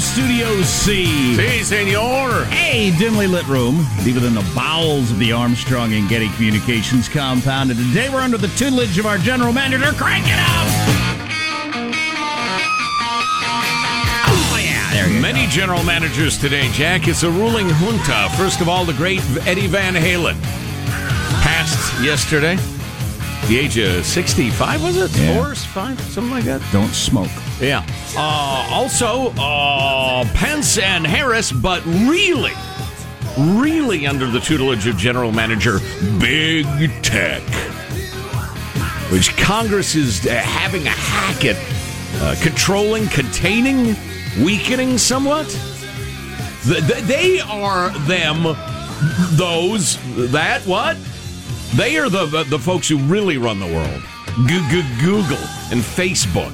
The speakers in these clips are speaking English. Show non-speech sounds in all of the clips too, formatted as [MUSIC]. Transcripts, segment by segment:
Studio C. Si, senor. A dimly lit room, deeper than the bowels of the Armstrong and Getty Communications compound. And today we're under the tutelage of our general manager. Crank it up! Oh, yeah, there you Many go. general managers today, Jack. It's a ruling junta. First of all, the great Eddie Van Halen passed yesterday. The age of 65, was it? Yeah. Four, five, something like that? Don't smoke. Yeah. Uh, also, uh, Pence and Harris, but really, really under the tutelage of General Manager Big Tech, which Congress is uh, having a hack at uh, controlling, containing, weakening somewhat. Th- th- they are them, those, that, what? They are the, the, the folks who really run the world. Google and Facebook.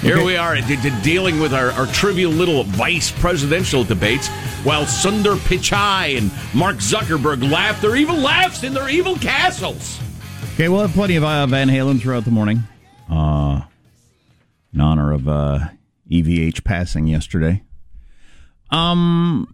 Here we are d- d- dealing with our, our trivial little vice presidential debates while Sundar Pichai and Mark Zuckerberg laugh their evil laughs in their evil castles. Okay, we'll have plenty of uh, Van Halen throughout the morning. Uh, in honor of uh, EVH passing yesterday. Um,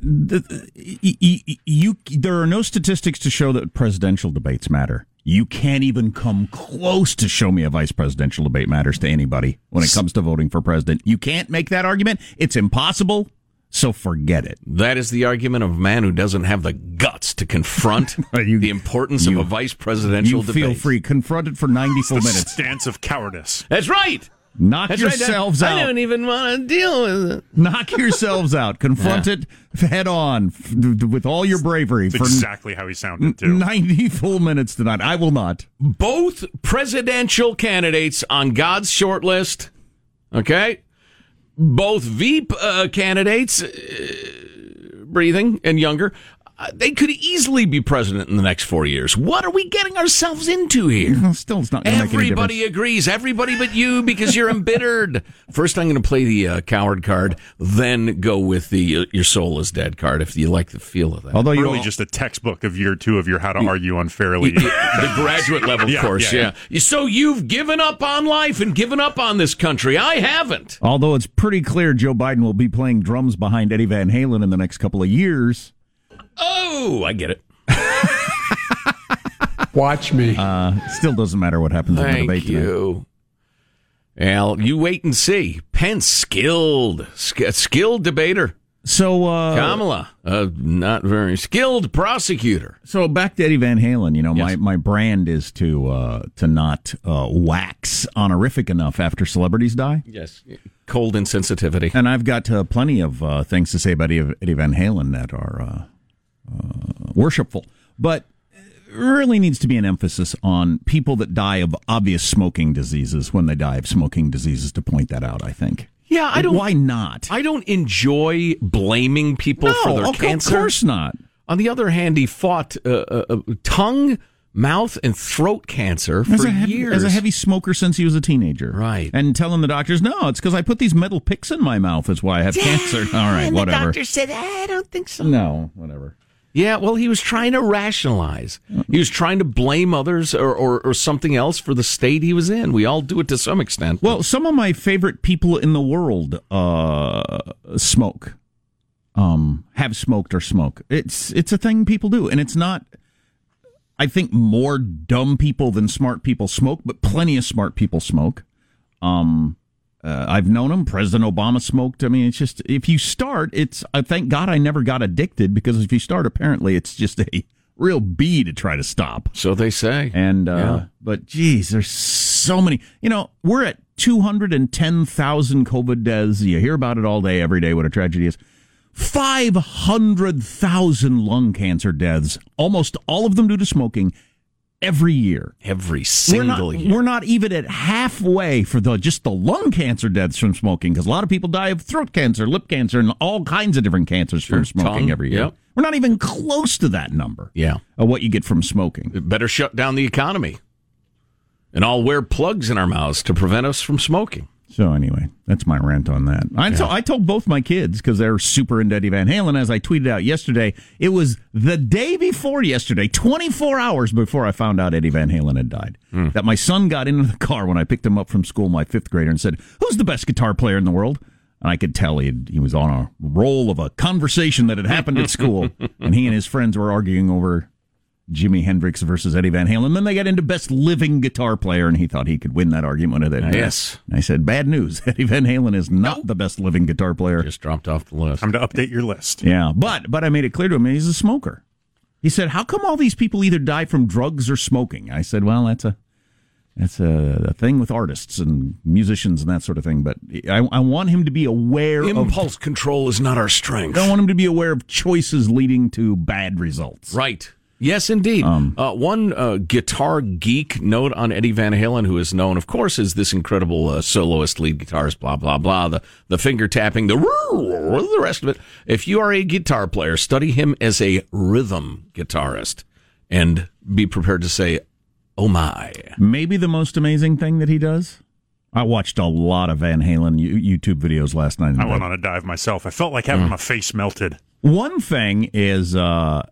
the, the- y- y- you, there are no statistics to show that presidential debates matter. You can't even come close to show me a vice presidential debate matters to anybody when it comes to voting for president. You can't make that argument. It's impossible. So forget it. That is the argument of a man who doesn't have the guts to confront [LAUGHS] You- the importance you- of a vice presidential You debate. feel free. Confront it for 90 full minutes. stance of cowardice. That's right. Knock That's yourselves right. out. I don't even want to deal with it. Knock yourselves out. Confront Yeah. it head on f- with all your bravery It's for exactly how he sounded, too. 90 full minutes tonight. I will not. both presidential candidates on God's short list. Okay, both Veep uh, candidates, uh, breathing and younger. Uh, they could easily be president in the next four years. What are we getting ourselves into here? Well, Still, it's not going make any Everybody agrees. Everybody but you because you're embittered. [LAUGHS] First, I'm going to play the uh, coward card, then go with the uh, your soul is dead card if you like the feel of that. Although you're Really just a textbook of year two of your how to argue unfairly. the graduate level [LAUGHS] Yeah, course, yeah, yeah. So you've given up on life and given up on this country. I haven't. although it's pretty clear Joe Biden will be playing drums behind Eddie Van Halen in the next couple of years. Oh, I get it. [LAUGHS] Watch me. Uh, still doesn't matter what happens in the Thank debate tonight. you. Well, you wait and see. Pence, skilled, sk- skilled debater. So, uh, Kamala, uh, not very skilled prosecutor. so back to Eddie Van Halen. You know, my, Yes. my brand is to uh, to not uh, wax honorific enough after celebrities die. Yes, cold insensitivity. And I've got uh, plenty of uh, things to say about Eddie Eddie Van Halen that are uh, worshipful, but really needs to be an emphasis on people that die of obvious smoking diseases when they die of smoking diseases to point that out. I think. Yeah, I don't. Why not? I don't enjoy blaming people no, for their of- cancer. Of course not. On the other hand, he fought uh, uh, uh, tongue, mouth, and throat cancer for As a, heavy, years. as a heavy smoker since he was a teenager, Right. And telling the doctors, "No, it's because I put these metal picks in my mouth. Is why I have [LAUGHS] cancer." All right, whatever. The doctor said, I don't think so. no, whatever. Yeah, well, he was trying to rationalize. He was trying to blame others or, or, or something else for the state he was in. We all do it to some extent. Well, some of my favorite people in the world uh, smoke, um, have smoked or smoke. It's it's a thing people do, and it's not. I think more dumb people than smart people smoke, but plenty of smart people smoke. Um, uh, I've known them. President Obama smoked. I mean, it's just if you start, it's. I thank God I never got addicted because if you start, apparently it's just a [LAUGHS] real bee to try to stop. so they say. And uh, Yeah. but geez, there's so many. You know, we're at 210,000 COVID deaths. You hear about it all day, every day. What a tragedy is. 500,000 lung cancer deaths, almost all of them due to smoking, every year. Every We're single not, year. we're not even at halfway for the just the lung cancer deaths from smoking because a lot of people die of throat cancer, lip cancer, and all kinds of different cancers from smoking tongue, every year. yep. We're not even close to that number Yeah. of what you get from smoking. It better shut down the economy. And I'll wear plugs in our mouths to prevent us from smoking. So anyway, that's my rant on that. I, to- I told both my kids because they're super into Eddie Van Halen. As I tweeted out yesterday, it was the day before yesterday, 24 hours before I found out Eddie Van Halen had died, hmm. that my son got into the car when I picked him up from school, my fifth grader, and said, "Who's the best guitar player in the world?" And I could tell he he was on a roll of a conversation that had happened at school, [LAUGHS] and he and his friends were arguing over Jimi Hendrix versus Eddie Van Halen. Then they got into best living guitar player, and he thought he could win that argument with Eddie. Yes. And I said, bad news. [LAUGHS] Eddie Van Halen is not the best living guitar player. Just dropped off the list. Time to update your list. Yeah, but but I made it clear to him he's a smoker. He said, "How come all these people either die from drugs or smoking?" I said, "Well, that's a that's a, a thing with artists and musicians and that sort of thing. But I, I want him to be aware of. Impulse control is not our I strength. don't want him to be aware of choices leading to bad results. Right. Yes, indeed. Um, uh, one uh, guitar geek note on Eddie Van Halen, who is known, of course, as this incredible uh, soloist, lead guitarist, blah blah blah. The the finger tapping, the the rest of it. If you are a guitar player, study him as a rhythm guitarist, and be prepared to say, "Oh my." Maybe the most amazing thing that he does. I watched a lot of Van Halen YouTube videos last night. I went on a dive myself. I felt like having my face melted. One thing is uh,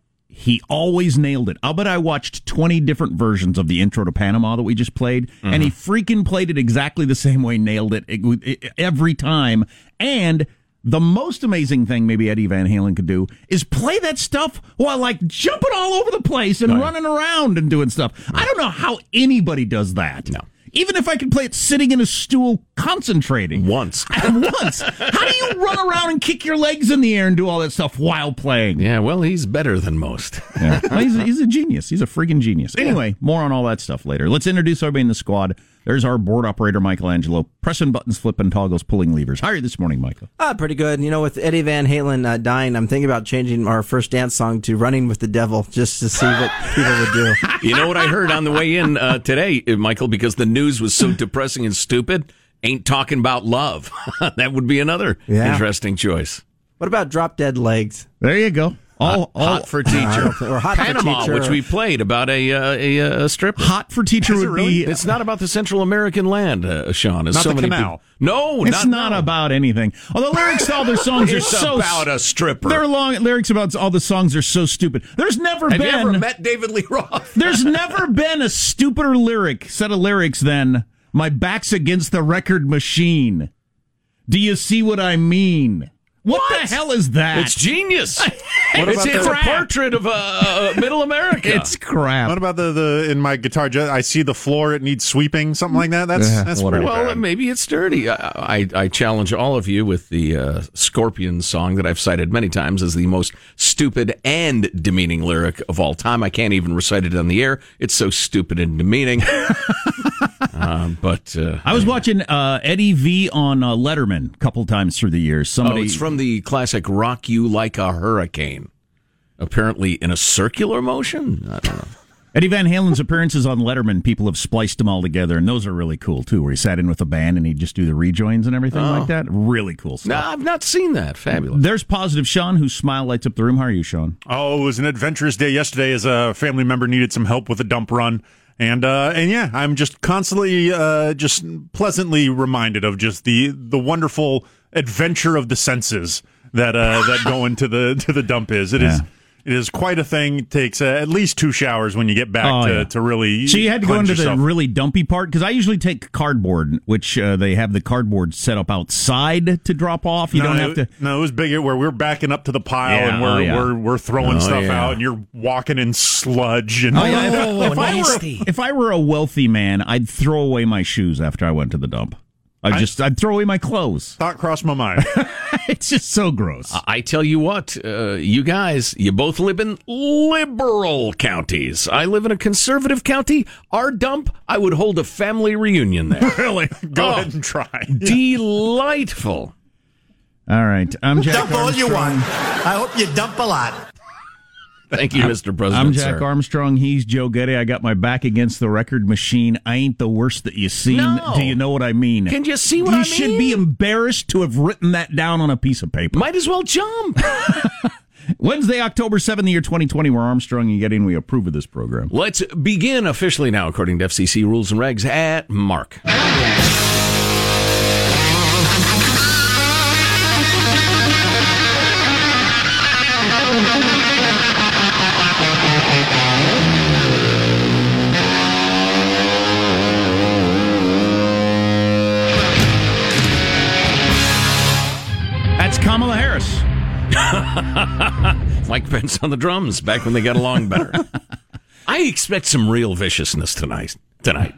he always nailed it. I'll bet I watched 20 different versions of the intro to Panama that we just played, and he mm-hmm. freaking played it exactly the same way, nailed it, it, it every time. And the most amazing thing maybe Eddie Van Halen could do is play that stuff while like jumping all over the place and running around and doing stuff. I don't know how anybody does that. No. Even if I could play it sitting in a stool concentrating. Once. [LAUGHS] Once. How do you run around and kick your legs in the air and do all that stuff while playing? Yeah, well, he's better than most. Yeah. Well, he's, a, [LAUGHS] he's a genius. He's a freaking genius. Anyway, more on all that stuff later. Let's introduce everybody in the squad. There's our board operator, Michelangelo, pressing buttons, flipping toggles, pulling levers. How are you this morning, Michael? Ah, pretty good. You know, with Eddie Van Halen uh, dying, I'm thinking about changing our first dance song to "Running with the Devil" just to see what [LAUGHS] people would do. You know what I heard on the way in uh, today, uh, Michael, because the news was so depressing and stupid? Ain't talking about love. [LAUGHS] that would be another Yeah. interesting choice. What about "Drop Dead Legs"? There you go. All, all Hot for teacher. [LAUGHS] or Hot for Panama, Teacher. which we played about a uh, a, uh, a stripper. hot for teacher would be. It's not about the Central American land, uh, Sean. As Not so the many canal. people- No, It's not, no. about anything. Oh, the lyrics to all their songs [LAUGHS] are It's so about a stripper. Their long lyrics about all the songs are so stupid. There's never Have been. you ever met David Lee Roth? [LAUGHS] There's never been a stupider lyric set of lyrics than "My back's against the record machine." Do you see what I mean? What, the hell is that? It's genius. What it's about it's the- a portrait of uh, uh, Middle America. It's crap. What about the, the in my guitar? I see the floor; it needs sweeping, something like that. That's Yeah, that's pretty Well, bad. maybe it's dirty. I, I, I challenge all of you with the uh, Scorpions song that I've cited many times as the most stupid and demeaning lyric of all time. I can't even recite it on the air. It's so stupid and demeaning. [LAUGHS] uh, but uh, I was watching uh, Eddie V on uh, Letterman a couple times through the years. oh, Somebody it's from the classic "Rock You Like a Hurricane." Apparently, in a circular motion. I don't know. [LAUGHS] Eddie Van Halen's appearances on Letterman, people have spliced them all together, and those are really cool too. Where he sat in with a band and he'd just do the rejoins and everything like that. Really cool stuff. No. I've not seen that. Fabulous. There's positive Sean, whose smile lights up the room. How are you, Sean? Oh, it was an adventurous day yesterday as a family member needed some help with a dump run. And uh, and yeah, I'm just constantly uh, just pleasantly reminded of just the the wonderful adventure of the senses that uh, that go into the to the dump is. It is Yeah. it is quite a thing. It takes uh, at least two showers when you get back Oh, to, yeah. to really. So you had to go into yourself. the really dumpy part because I usually take cardboard, which uh, they have the cardboard set up outside to drop off. You no, don't have it- to. No, it was big where we're backing up to the pile Yeah, and we're oh, yeah. we're we're throwing Oh, stuff yeah. out, and you're walking in sludge and Oh, yeah, if, [LAUGHS] if I nasty. were, if I were a wealthy man, I'd throw away my shoes after I went to the dump. I just I'd throw away my clothes. thought crossed my mind. [LAUGHS] [LAUGHS] It's just so gross. I tell you what, uh, you guys, you both live in liberal counties. I live in a conservative county. Our dump, I would hold a family reunion there. [LAUGHS] really, go Oh. ahead and try. [LAUGHS] Delightful. All right. I'm Jack Dump all you Armstrong. want. I hope you dump a lot. Thank you, Mr. President. I'm Jack sir. Armstrong. He's Joe Getty. I got my back against the record machine. I ain't the worst that you seen. No. Do you know what I mean? Can you see what you I should be embarrassed to have written that down on a piece of paper. Might as well jump. [LAUGHS] [LAUGHS] Wednesday, October 7th, the year 2020. We're Armstrong and Getty, and we approve of this program. Let's begin officially now, according to FCC rules and regs, at Mark. [LAUGHS] That's Kamala Harris. [LAUGHS] Mike Pence on the drums back when they got along better. [LAUGHS] I expect some real viciousness tonight. Tonight.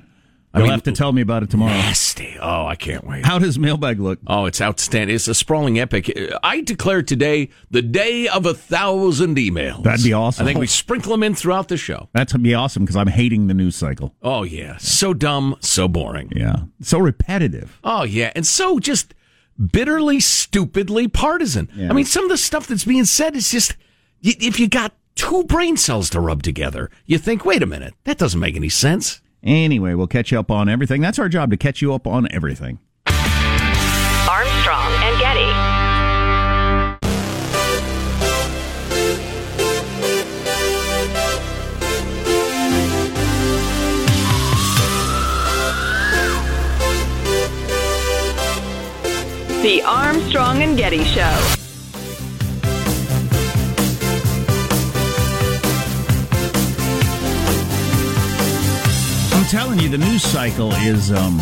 I You'll mean, have to tell me about it tomorrow. nasty. Oh, I can't wait. How does mailbag look? Oh, it's outstanding. It's a sprawling epic. I declare today the day of a thousand emails. That'd be awesome. I think we sprinkle them in throughout the show. Gonna be awesome because I'm hating the news cycle. Oh, yeah. So dumb, so boring. Yeah, so repetitive. Oh, yeah. And so just bitterly, stupidly partisan. Yeah. I mean, some of the stuff that's being said is just if you got two brain cells to rub together, you think, wait a minute, that doesn't make any sense. Anyway, we'll catch you up on everything. That's our job to catch you up on everything. The Armstrong and Getty Show. I'm telling you, the news cycle is. Um,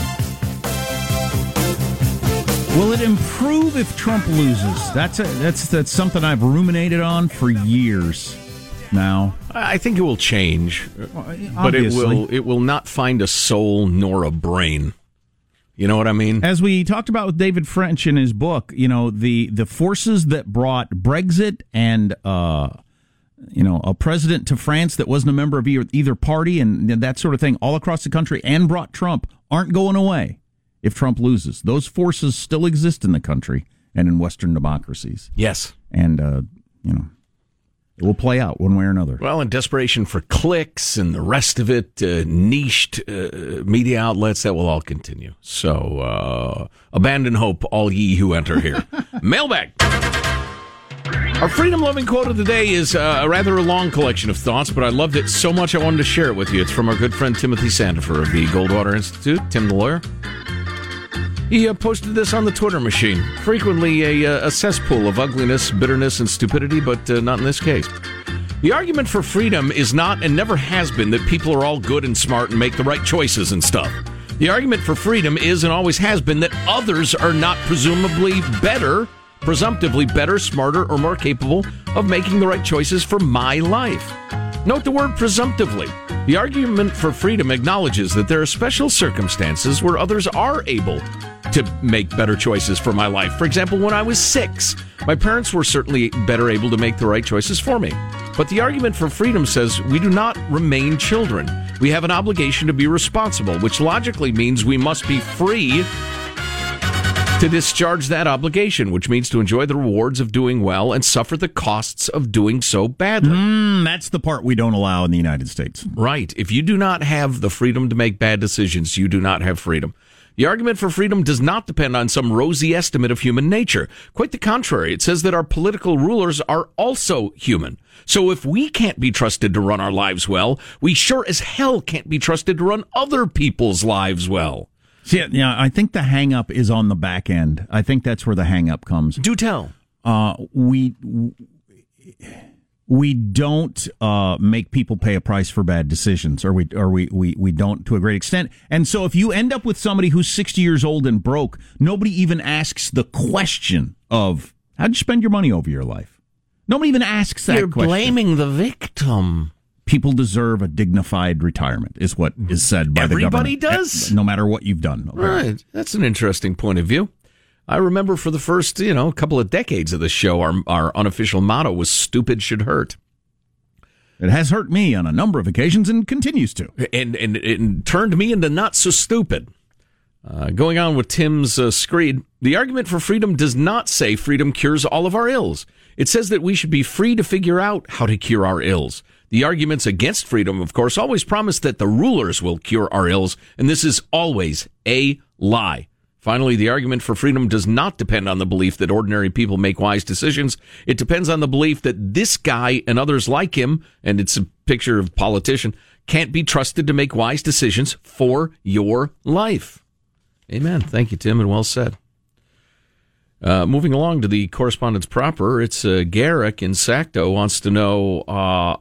will it improve if Trump loses? That's a, that's that's something I've ruminated on for years now. I think it will change, but it will it will not find a soul nor a brain. You know what I mean? As we talked about with David French in his book, you know the the forces that brought Brexit and uh, you know a president to France that wasn't a member of either, either party and that sort of thing all across the country and brought Trump aren't going away if Trump loses. Those forces still exist in the country and in Western democracies, Yes. and uh, you know it will play out one way or another. Well, in desperation for clicks and the rest of it, uh, niched uh, media outlets, that will all continue. So, uh, abandon hope, all ye who enter here. [LAUGHS] Mailbag. Our freedom loving quote of the day is uh, a rather a long collection of thoughts, but I loved it so much I wanted to share it with you. It's from our good friend Timothy Sandefur of the Goldwater Institute, Tim the lawyer. He uh, posted this on the Twitter machine. Frequently a, uh, a cesspool of ugliness, bitterness, and stupidity, but uh, not in this case. The argument for freedom is not and never has been that people are all good and smart and make the right choices and stuff. The argument for freedom is and always has been that others are not presumably better, presumptively better, smarter, or more capable of making the right choices for my life. Note the word presumptively. The argument for freedom acknowledges that there are special circumstances where others are able to make better choices for my life. For example, when I was six, my parents were certainly better able to make the right choices for me. But the argument for freedom says we do not remain children. We have an obligation to be responsible, which logically means we must be free to discharge that obligation, which means to enjoy the rewards of doing well and suffer the costs of doing so badly. Mm, that's the part we don't allow in the United States. Right. If you do not have the freedom to make bad decisions, you do not have freedom. The argument for freedom does not depend on some rosy estimate of human nature. Quite the contrary. It says that our political rulers are also human. So if we can't be trusted to run our lives well, we sure as hell can't be trusted to run other people's lives well. See, yeah, I think the hang up is on the back end. I think that's where the hang up comes. Do tell. Uh, we we don't uh, make people pay a price for bad decisions, or we or we, we we don't to a great extent. And so, if you end up with somebody who's sixty years old and broke, nobody even asks the question of how'd you spend your money over your life. Nobody even asks that. You're question. blaming the victim. People deserve a dignified retirement, is what is said by Everybody the government. does. no matter what you've done. Right. That's an interesting point of view. I remember for the first, you know, couple of decades of the show, our our unofficial motto was "Stupid should hurt," It has hurt me on a number of occasions and continues to. and and it turned me into not so stupid. Uh, going on with Tim's uh, screed, the argument for freedom does not say freedom cures all of our ills. It says that we should be free to figure out how to cure our ills. The arguments against freedom, of course, always promise that the rulers will cure our ills, and this is always a lie. Finally, the argument for freedom does not depend on the belief that ordinary people make wise decisions. It depends on the belief that this guy and others like him, and it's a picture of a politician, can't be trusted to make wise decisions for your life. Amen. Thank you, Tim, and well said. Uh, moving along to the correspondence proper, it's uh, Garrick in Sacto wants to know uh,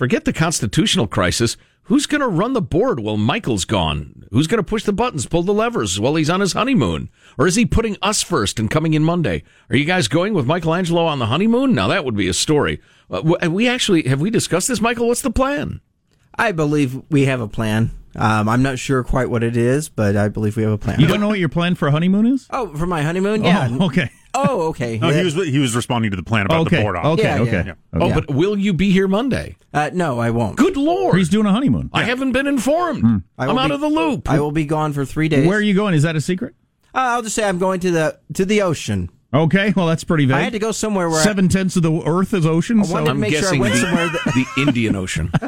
forget the constitutional crisis. Who's going to run the board while Michael's gone? Who's going to push the buttons, pull the levers while he's on his honeymoon? Or is he putting us first and coming in Monday? Are you guys going with Michelangelo on the honeymoon? Now that would be a story. Uh, we actually have we discussed this, Michael? What's the plan? I believe we have a plan. Um, I'm not sure quite what it is, but I believe we have a plan. You don't know what your plan for a honeymoon is? Oh, for my honeymoon? Yeah. Oh, okay. Oh, okay. No, he was he was responding to the plan about Okay, the board. op. okay, Yeah, okay. yeah. okay. Oh, but will you be here Monday? Uh, no, I won't. Good lord! He's doing a honeymoon. I haven't been informed. I I'm will out be- of the loop. I will be gone for three days. Where are you going? Is that a secret? Uh, I'll just say I'm going to the to the ocean. Okay, well that's pretty vague. I had to go somewhere where I- seven tenths of the Earth is ocean. I so wanted to I'm make sure I guessing went somewhere that, the Indian Ocean. [LAUGHS]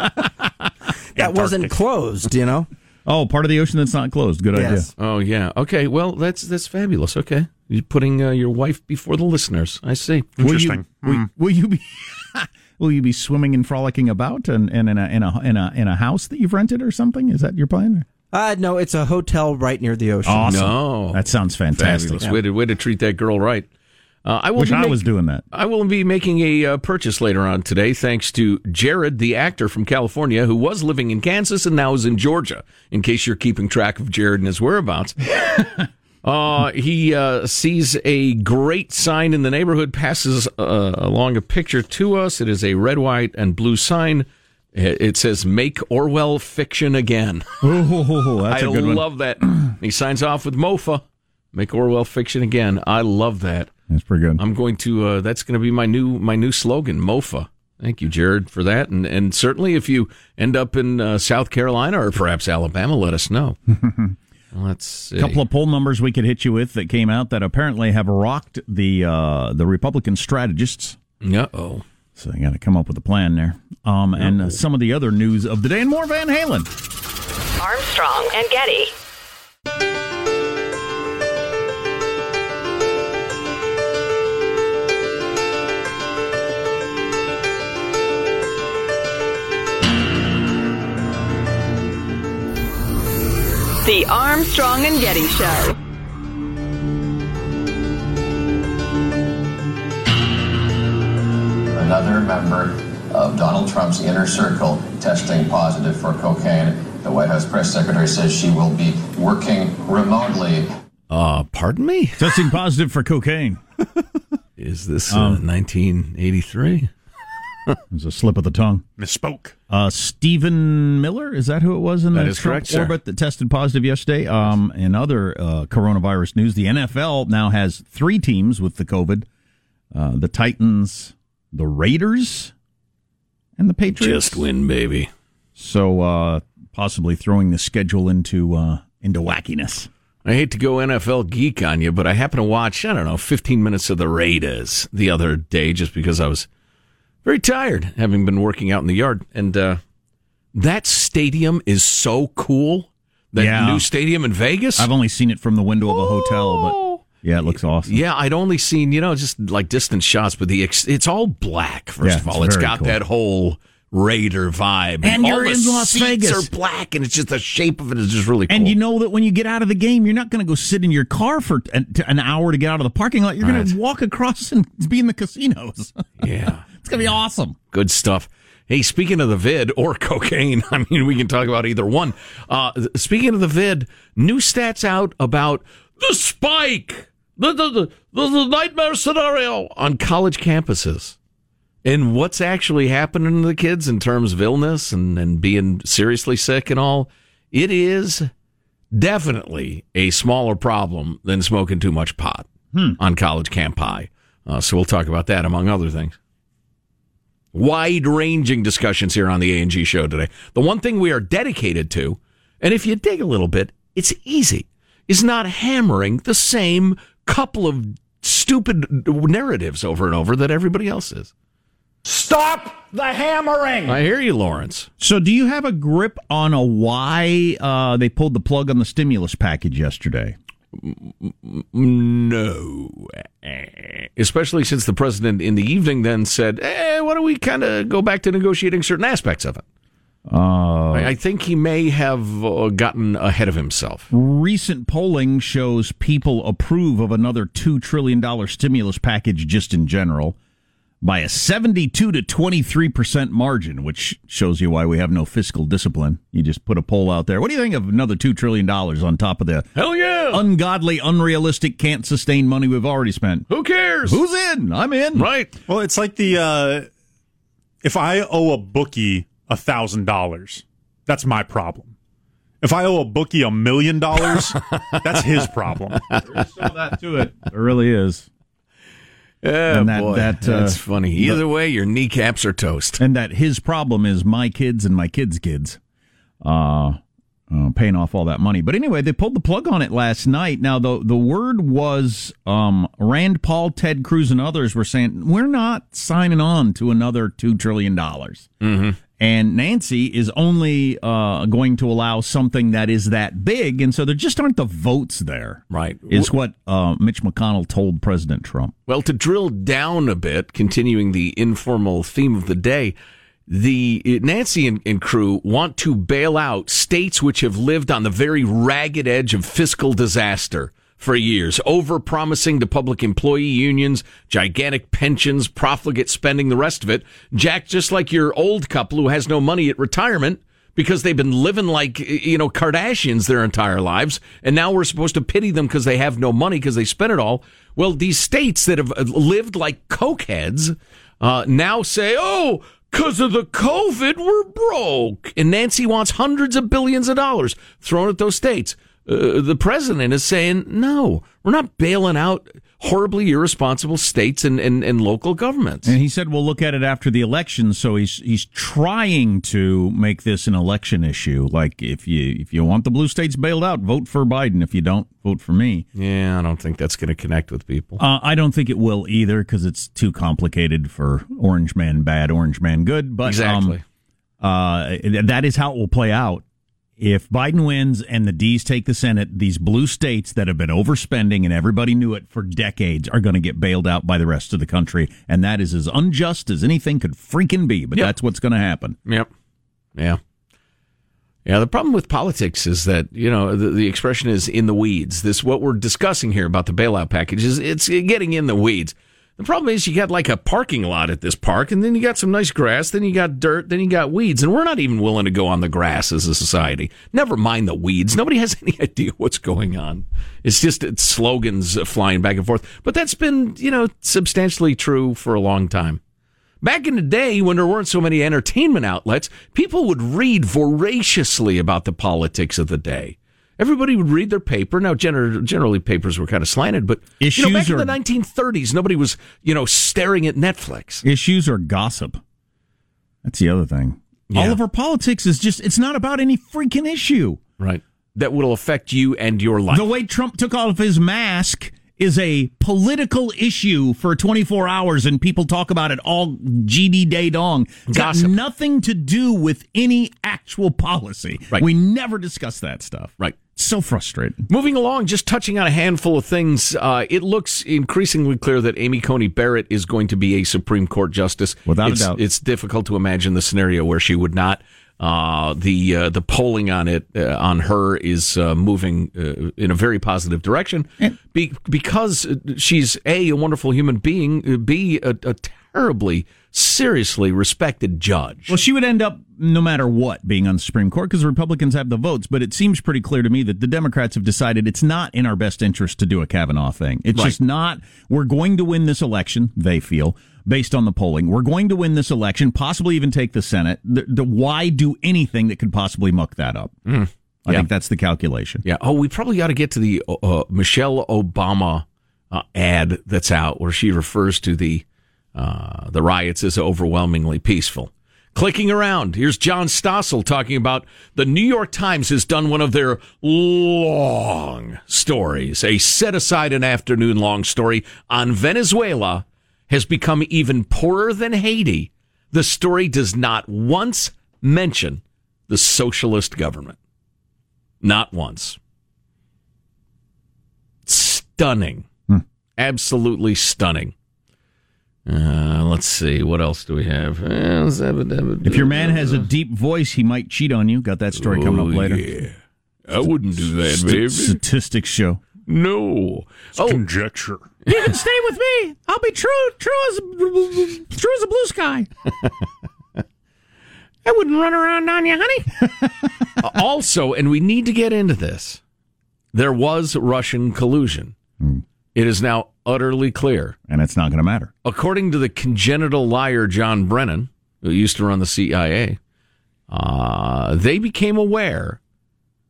that wasn't closed. You know. oh, part of the ocean that's not closed. Good Yes. Oh yeah. Okay. Well, that's that's fabulous. Okay, you're putting uh, your wife before the listeners. I see. idea. Will you, Interesting. will, [LAUGHS] will you be? will you be swimming and frolicking about and, and in a in a in a in a house that you've rented or something? Is that your plan? Uh, no, it's a hotel right near the ocean. Awesome. No. That sounds fantastic. Fabulous. Way to way to treat that girl right. Uh, I will Wish I make- was doing that. I will be making a uh, purchase later on today, thanks to Jared, the actor from California, who was living in Kansas and now is in Georgia. In case you're keeping track of Jared and his whereabouts, [LAUGHS] uh, he uh, sees a great sign in the neighborhood, passes uh, along a picture to us. It is a red, white, and blue sign. It says "Make Orwell fiction again." [LAUGHS] Oh, that's I a good one. love that. he signs off with "Mofa." Make Orwell fiction again. I love that. That's pretty good. I'm going to. Uh, that's going to be my new my new slogan, Mofa. Thank you, Jared, for that. And and certainly, if you end up in uh, South Carolina or perhaps Alabama, let us know. [LAUGHS] Let's see. A couple of poll numbers we could hit you with that came out that apparently have rocked the uh, the Republican strategists. Uh oh. So you got to come up with a plan there. Um, and uh, some of the other news of the day and more Van Halen. Armstrong and Getty. The Armstrong and Getty Show. Another member of Donald Trump's inner circle testing positive for cocaine. The White House press secretary says she will be working remotely. Uh, pardon me. Testing positive for cocaine. [LAUGHS] Is this uh, 1983? [LAUGHS] It was a slip of the tongue. Misspoke. Uh, Stephen Miller, is that who it was in That the Trump correct, sir. orbit that tested positive yesterday? Um, in other uh, coronavirus news, the NFL now has three teams with the COVID: uh, the Titans, the Raiders, and the Patriots. Just win, baby. So uh, possibly throwing the schedule into uh, into wackiness. I hate to go NFL geek on you, but I happened to watch, I don't know, 15 minutes of the Raiders the other day just because I was very tired having been working out in the yard. And uh, that stadium is so cool. That Yeah. new stadium in Vegas. I've only seen it from the window of a hotel, but yeah, it looks awesome. Yeah, I'd only seen, you know, just like distant shots, but the ex- it's all black, first Yeah, of all. it's it's got cool. that whole Raider vibe. And all you're the in Las seats Vegas. are black, and it's just the shape of it is just really cool. And you know that when you get out of the game, you're not going to go sit in your car for an, an hour to get out of the parking lot. You're going Right. to walk across and be in the casinos. [LAUGHS] yeah. Going to be awesome. Good stuff. Hey, speaking of the vid or [LAUGHS] cocaine, I mean, we can talk about either one. Uh, speaking of the vid, new stats out about the spike, the, the, the, the, nightmare scenario on college campuses. And what's actually happening to the kids in terms of illness and, and being seriously sick and all. It is definitely a smaller problem than smoking too much pot on college campi. Uh, so we'll talk about that among other things wide ranging discussions here on the A&G show today. The one thing we are dedicated to, and if you dig a little bit, it's easy. is not hammering the same couple of stupid narratives over and over that everybody else is. Stop the hammering. I hear you, Lawrence. So, do you have a grip on a why uh, they pulled the plug on the stimulus package yesterday? No. Especially since the president in the evening then said, eh, why don't we kind of go back to negotiating certain aspects of it? Uh, I I think he may have uh, gotten ahead of himself. recent polling shows people approve of another $2 trillion stimulus package just in general by a 72 to 23% margin, which shows you why we have no fiscal discipline. You just put a poll out there. What do you think of another $2 trillion on top of the Hell yeah! Ungodly, unrealistic, can't sustain money we've already spent? Who cares? Who's in? I'm in. Right. Well, it's like the uh, if I owe a bookie a thousand dollars, that's my problem. If I owe a bookie a million dollars, [LAUGHS] that's his problem. There's some of that to it. There really is. Yeah, And that- boy, that, uh, that's funny. Either way, your kneecaps are toast. and that his problem is my kids and my kids' kids uh, uh, paying off all that money. But anyway, they pulled the plug on it last night. Now the the word was um, Rand Paul, Ted Cruz, and others were saying we're not signing on to another two trillion dollars. Mm-hmm. And Nancy is only uh, going to allow something that is that big, and so there just aren't the votes there. Right. Is what uh, Mitch McConnell told President Trump. Well, to drill down a bit, continuing the informal theme of the day, the eh, Nancy and, and crew want to bail out states which have lived on the very ragged edge of fiscal disaster for years, over promising to public employee unions, gigantic pensions, profligate spending, the rest of it. Jack, just like your old couple who has no money at retirement because they've been living like eh, you know Kardashians their entire lives, and now we're supposed to pity them because they have no money because they spent it all. Well, these states that have eh, lived like cokeheads uh, now say, "Oh, because of the COVID, we're broke," and Nancy wants hundreds of billions of dollars thrown at those states. Uh, the president is saying, "No, we're not bailing out." Horribly irresponsible states and, and, and local governments. And he said we'll look at it after the election. So he's he's trying to make this an election issue. Like if you if you want the blue states bailed out, vote for Biden. If you don't, vote for me. Yeah, I don't think that's going to connect with people. Uh, I don't think it will either because it's too complicated for Orange Man bad, Orange Man good. But Exactly. um, uh, that is how it will play out. If Biden wins and the D's take the Senate, these blue states that have been overspending and everybody knew it for decades are going to get bailed out by the rest of the country. And that is as unjust as anything could freaking be. But Yep. that's what's going to happen. Yep. Yeah. Yeah, the problem with politics is that, you know, the, the expression is in the weeds. This, what we're discussing here about the bailout package is it's getting in the weeds. The problem is you got like a parking lot at this park, and then you got some nice grass, then you got dirt, then you got weeds, and we're not even willing to go on the grass as a society. Never mind the weeds. Nobody has [LAUGHS] any idea what's going on. It's just it's slogans flying back and forth. But that's been, you know, substantially true for a long time. Back in the day, when there weren't so many entertainment outlets, people would read voraciously about the politics of the day. Everybody would read their paper. Now, gener- generally, papers were kind of slanted, but you know, back Issues in the 1930s, nobody was, you know, staring at Netflix. Issues or gossip. That's the other thing. Yeah. All of our politics is just, it's not about any freaking issue. Right. That will affect you and your life. The way Trump took off his mask is a political issue for 24 hours and people talk about it all GD day dong. It's got nothing to do with any actual policy. Right. We never discuss that stuff. Right. So frustrating. Moving along, just touching on a handful of things, uh, it looks increasingly clear that Amy Coney Barrett is going to be a Supreme Court justice. Without a doubt. It's difficult to imagine the scenario where she would not. Uh, the uh, the polling on it uh, on her is uh, moving uh, in a very positive direction be- because she's a a wonderful human being, uh, b a, a terribly seriously respected judge. Well, she would end up, no matter what, being on the Supreme Court because the Republicans have the votes. But it seems pretty clear to me that the Democrats have decided it's not in our best interest to do a Kavanaugh thing. It's Right. just not. We're going to win this election, they feel, based on the polling. We're going to win this election, possibly even take the Senate. The, the, why do anything that could possibly muck that up? I Mm. Yeah. think that's the calculation. Yeah. Oh, we probably got to get to the uh, uh, Michelle Obama uh, ad that's out where she refers to the uh, the riots as overwhelmingly peaceful. Clicking around, here's John Stossel talking about the New York Times has done one of their long stories, a set aside an afternoon long story on Venezuela has become even poorer than Haiti. The story does not once mention the socialist government. Not once. Stunning. Absolutely stunning. Uh, let's see. What else do we have? If your man has a deep voice, he might cheat on you. Got that story coming up later. Oh, yeah. I wouldn't do that, baby. Statistics show. No. Oh, Conjecture. You can stay with me. I'll be true, true as true as a blue sky. [LAUGHS] I wouldn't run around on you, honey. [LAUGHS] also, and we need to get into this, there was Russian collusion. It is now utterly clear. And it's not going to matter. According to the congenital liar John Brennan, who used to run the CIA, uh, they became aware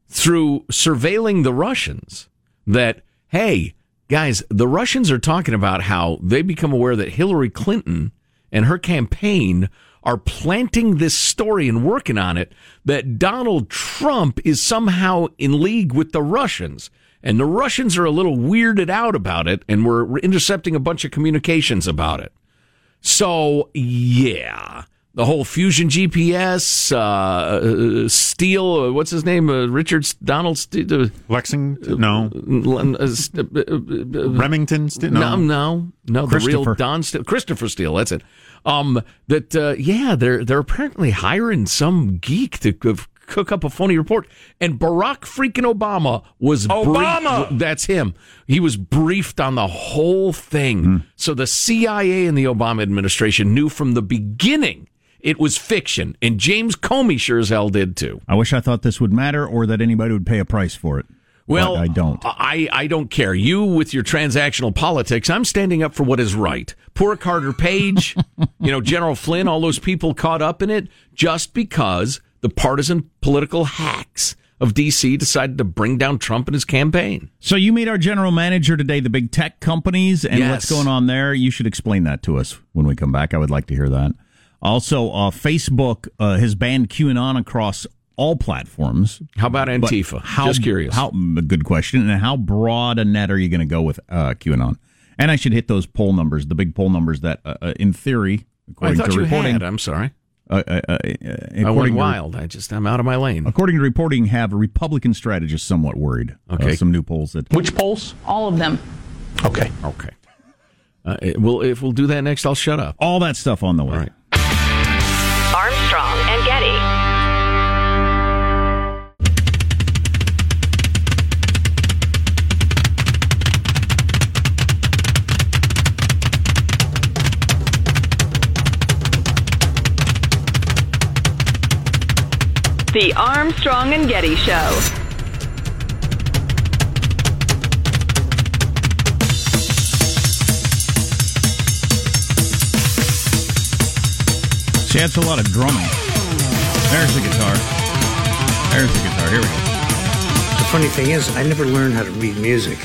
through surveilling the Russians that, hey, guys, the Russians are talking about how they become aware that Hillary Clinton and her campaign are planting this story and working on it that Donald Trump is somehow in league with the Russians. And the Russians are a little weirded out about it, and we're intercepting a bunch of communications about it. So, yeah, the whole fusion GPS, uh, uh, Steele, uh, what's his name? Uh, Richard S- Donald Steele. Lexington? No. Remington? St- no, no. no, no. The real Don Steele, Christopher Steele. That's it. Um, that uh, yeah, they're they're apparently hiring some geek to cook up a phony report. And Barack freaking Obama was Obama! briefed- that's him. He was briefed on the whole thing. So the CIA and the Obama administration knew from the beginning it was fiction, and James Comey sure as hell did too. I wish I thought this would matter or that anybody would pay a price for it. Well, But I don't. I, I don't care. You with your transactional politics, I'm standing up for what is right. Poor Carter Page, [LAUGHS] you know, General Flynn, all those people caught up in it just because the partisan political hacks of D.C. decided to bring down Trump and his campaign. So you meet our general manager today, the big tech companies, and what's going on there. You should explain that to us when we come back. I would like to hear that. Also, uh, Facebook uh, has banned QAnon across all platforms. How about Antifa? How, Just curious. How good question. And how broad a net are you going to go with uh, QAnon? And I should hit those poll numbers, the big poll numbers that, uh, uh, in theory, I according thought to you reporting, had. I'm sorry. uh, uh, uh, I went according to- wild. I just, I'm out of my lane. According to reporting, have a Republican strategists somewhat worried. Uh, Okay. some new polls that Which polls? All of them. Okay. Okay. Uh, it- well, if we'll do that next, I'll shut up. all that stuff on the way. The Armstrong and Getty Show. See, that's a lot of drumming. There's the guitar. There's the guitar. Here we go. The funny thing is, I never learned how to read music.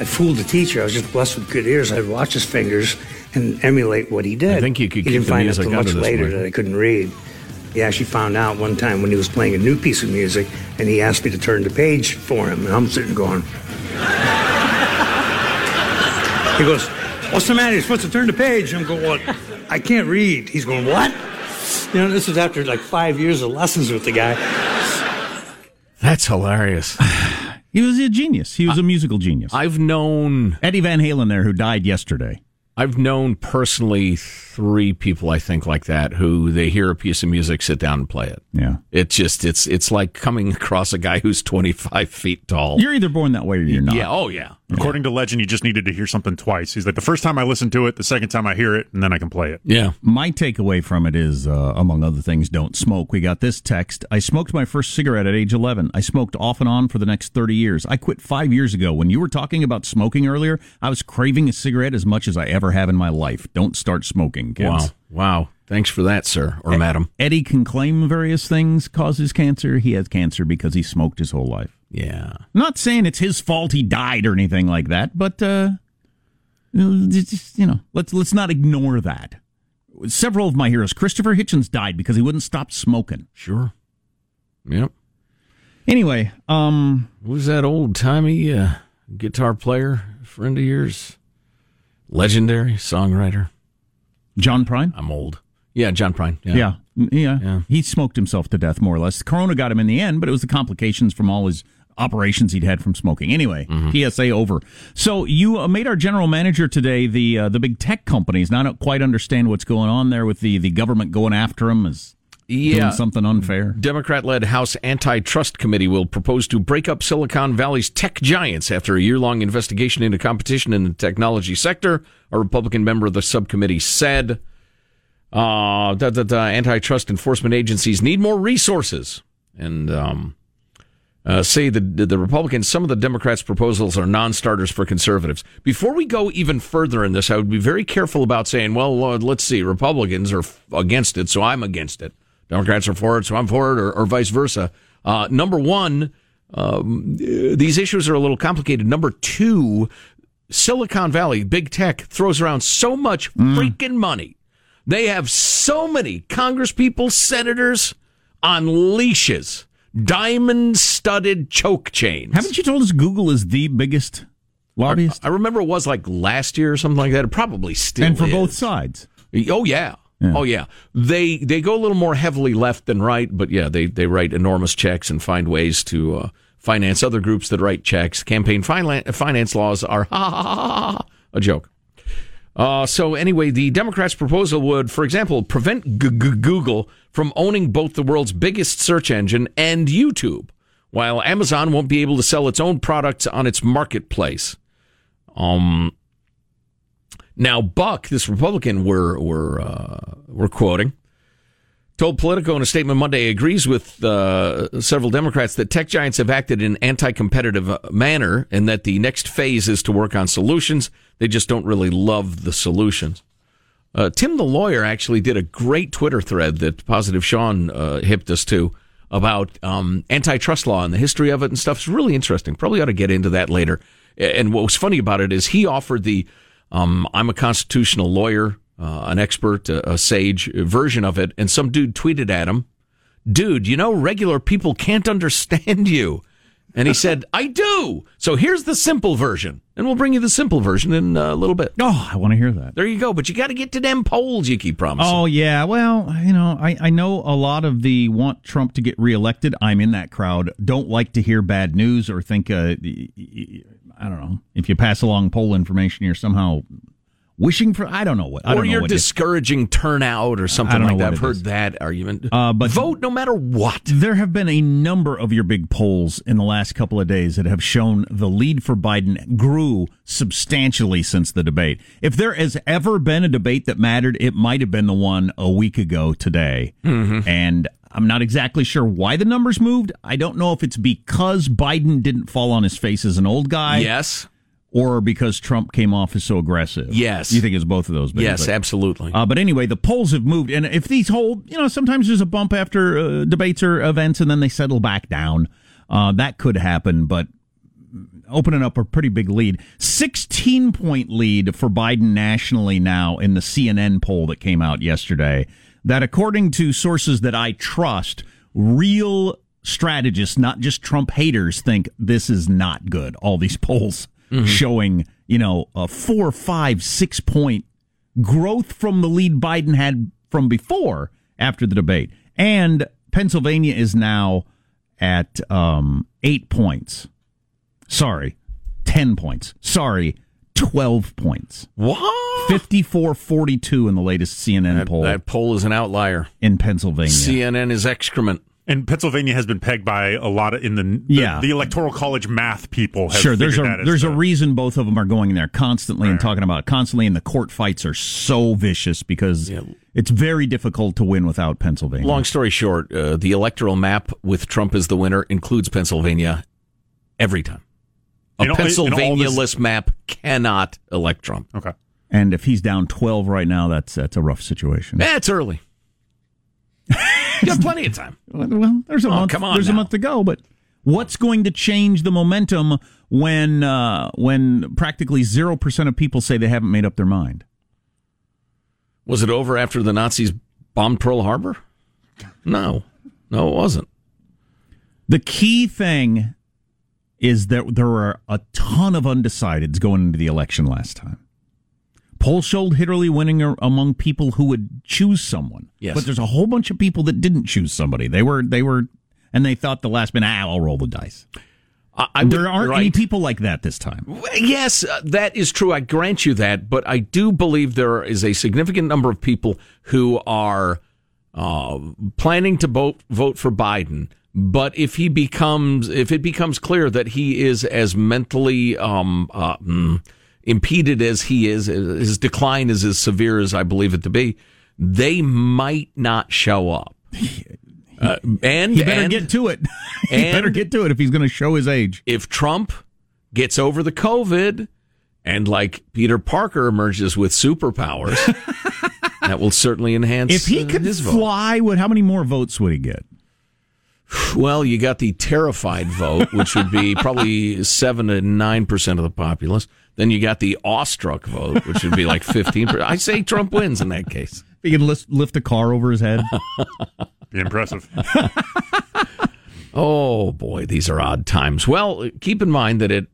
I fooled the teacher. I was just blessed with good ears. I'd watch his fingers and emulate what he did. I think you could He keep didn't the find out music till much later way. that I couldn't read. He actually found out one time when he was playing a new piece of music, and he asked me to turn the page for him, and I'm sitting going. [LAUGHS] he goes, "What's the matter? You're supposed to turn the page." I'm going, "What? I can't read." He's going, "What?" You know, this was after like five years of lessons with the guy. That's hilarious. [SIGHS] He was a genius. He was a musical genius. I've known Eddie Van Halen there, who died yesterday. I've known personally three people I think like that who they hear a piece of music, sit down and play it. Yeah. it's just it's it's like coming across a guy who's twenty five feet tall. You're either born that way or you're not. Yeah. Oh yeah. According to legend, you just needed to hear something twice. He's like, the first time I listen to it, the second time I hear it, and then I can play it. Yeah. My takeaway from it is, uh, among other things, don't smoke. We got this text. I smoked my first cigarette at age 11. I smoked off and on for the next 30 years. I quit five years ago. When you were talking about smoking earlier, I was craving a cigarette as much as I ever have in my life. Don't start smoking, kids. Wow. Wow. Thanks for that, sir or madam. Eddie can claim various things causes cancer. He has cancer because he smoked his whole life. Yeah. I'm not saying it's his fault he died or anything like that, but uh, just, you know, let's let's not ignore that. several of my heroes. Christopher Hitchens died because he wouldn't stop smoking. Sure. Yep. Anyway, um, who's that old timey uh, guitar player friend of yours? Legendary songwriter. John Prine. I'm old. Yeah, John Prine. Yeah. Yeah. yeah. Yeah. He smoked himself to death, more or less. Corona got him in the end, but it was the complications from all his operations he'd had from smoking. Anyway, PSA over. So you uh, made our general manager today the uh, the big tech companies. Now I don't quite understand what's going on there with the, the government going after them as Yeah. doing something unfair. Democrat led House Antitrust Committee will propose to break up Silicon Valley's tech giants after a year long investigation into competition in the technology sector. A Republican member of the subcommittee said uh, that, that uh, antitrust enforcement agencies need more resources and um, uh, say the, the Republicans, some of the Democrats' proposals are non starters for conservatives. Before we go even further in this, I would be very careful about saying, well, let's see, Republicans are against it, so I'm against it. Democrats are for it, so I'm for it, or, or vice versa. Uh, number one, um, these issues are a little complicated. Number two, Silicon Valley, big tech, throws around so much freaking money. They have so many congresspeople, senators on leashes, diamond studded choke chains. Haven't you told us Google is the biggest lobbyist? I remember it was like last year or something like that. It probably still and for is. both sides. Oh yeah. Oh yeah. They they go a little more heavily left than right, but yeah, they they write enormous checks and find ways to uh, finance other groups that write checks. Campaign finance laws are [LAUGHS] a joke. Uh, so anyway, the Democrats' proposal would, for example, prevent Google from owning both the world's biggest search engine and YouTube, while Amazon won't be able to sell its own products on its marketplace. Um, now, Buck, this Republican we're we're uh, we're quoting, told Politico in a statement Monday agrees with uh, several Democrats that tech giants have acted in anti-competitive uh, manner, and that the next phase is to work on solutions. They just don't really love the solutions. Uh, Tim the lawyer actually did a great Twitter thread that Positive Sean uh, hipped us to about um, antitrust law and the history of it and stuff. It's really interesting. Probably ought to get into that later. And what was funny about it is he offered the um, I'm a constitutional lawyer, uh, an expert, a, a sage version of it, and some dude tweeted at him, "Dude, you know regular people can't understand [LAUGHS] you." And he said, "I do." So here's the simple version, and we'll bring you the simple version in a little bit. Oh, I want to hear that. There you go. But you got to get to them polls you keep promising. Oh yeah, well, you know, I, I know a lot of the want Trump to get reelected. I'm in that crowd. Don't like to hear bad news or think, uh, I don't know, if you pass along poll information, you're somehow wishing for. I don't know what. I or you're discouraging turnout or something like that. I've heard is. that argument. Uh, but vote no matter what. There have been a number of your big polls in the last couple of days that have shown the lead for Biden grew substantially since the debate. If there has ever been a debate that mattered, it might have been the one a week ago today. Mm-hmm. And I'm not exactly sure why the numbers moved. I don't know if it's because Biden didn't fall on his face as an old guy. Yes. Or because Trump came off as so aggressive. Yes. You think it's both of those? Big, Yes, but- absolutely. uh, but anyway, the polls have moved, and if these hold, you know, sometimes there's a bump after uh, debates or events, and then they settle back down. Uh, that could happen, but opening up a pretty big lead, 16 point lead for Biden nationally now in the CNN poll that came out yesterday. That, according to sources that I trust, real strategists, not just Trump haters, think this is not good. All these polls showing, you know, a four, five, six point growth from the lead Biden had from before after the debate. And Pennsylvania is now at um, eight points. Sorry, 10 points. Sorry, 12 points. What? 54 42 in the latest CNN That, poll that poll is an outlier. in Pennsylvania. CNN is excrement. And Pennsylvania has been pegged by a lot of in the the, Yeah. the electoral college math people. Have Sure, there's a that as there's a reason both of them are going there constantly and talking about it constantly, and the court fights are so vicious because it's very difficult to win without Pennsylvania. Long story short, uh, the electoral map with Trump as the winner includes Pennsylvania every time. A In all- in Pennsylvania this- list map cannot elect Trump. Okay. And if he's down 12 right now, that's that's a rough situation. It's early. [LAUGHS] you have plenty of time. Well, there's a Oh, month. come on there's a month to go, but what's going to change the momentum when uh, when practically zero percent of people say they haven't made up their mind? Was it over after the Nazis bombed Pearl Harbor? No, no, it wasn't. The key thing is that there were a ton of undecideds going into the election last time. Polls showed Hillary winning among people who would choose someone. Yes. But there's a whole bunch of people that didn't choose somebody. They were they were and they thought the last minute, ah, I'll roll the dice. I, I there would- aren't right. any people like that this time. Yes, uh, that is true. I grant you that, but I do believe there is a significant number of people who are uh, planning to vote vote for Biden. But if he becomes, if it becomes clear that he is as mentally um, uh, mm, impeded as he is, his decline is as severe as I believe it to be, they might not show up. [LAUGHS] Uh, and He better and- get to it. [LAUGHS] he better get to it if he's going to show his age. if Trump gets over the COVID and like Peter Parker emerges with superpowers, [LAUGHS] that will certainly enhance. If he uh, could his vote. fly, would how many more votes would he get? Well, you got the terrified vote, which would be probably seven to nine percent of the populace. Then you got the awestruck vote, which would be like fifteen. percent. I say Trump wins in that case. He can lift, lift a car over his head. [LAUGHS] Be impressive. Oh boy, these are odd times. Well, keep in mind that at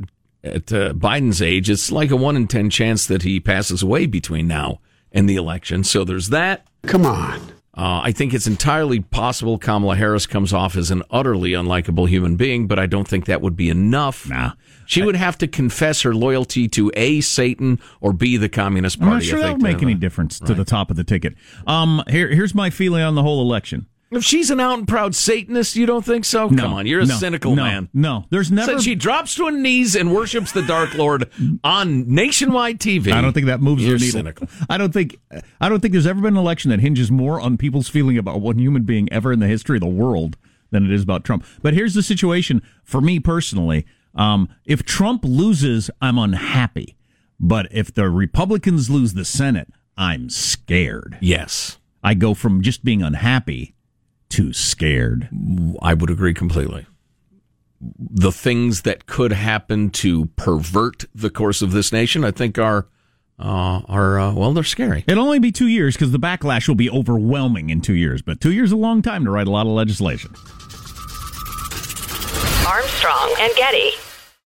at uh, Biden's age, it's like a one in ten chance that he passes away between now and the election. So there's that. Come on. Uh, I think it's entirely possible Kamala Harris comes off as an utterly unlikable human being, but I don't think that would be enough. Nah. She would have to confess her loyalty to A, Satan, or B, the Communist Party. I'm not sure that would make to- any difference to the top of the ticket. Um, here, here's my feeling on the whole election. If she's an out and proud Satanist, you don't think so? No, Come on, you're a no, cynical no, man. No, there's never. Said she drops to her knees and worships the Dark Lord on nationwide TV. I don't think that moves You're the needle. cynical. I don't think. I don't think there's ever been an election that hinges more on people's feeling about one human being ever in the history of the world than it is about Trump. But here's the situation for me personally. Um, if Trump loses, I'm unhappy. But if the Republicans lose the Senate, I'm scared. Yes, I go from just being unhappy to scared. I would agree completely. The things that could happen to pervert the course of this nation, I think, are uh, are uh, well, they're scary. It'll only be two years because the backlash will be overwhelming in two years. But two years is a long time to write a lot of legislation. Armstrong and Getty.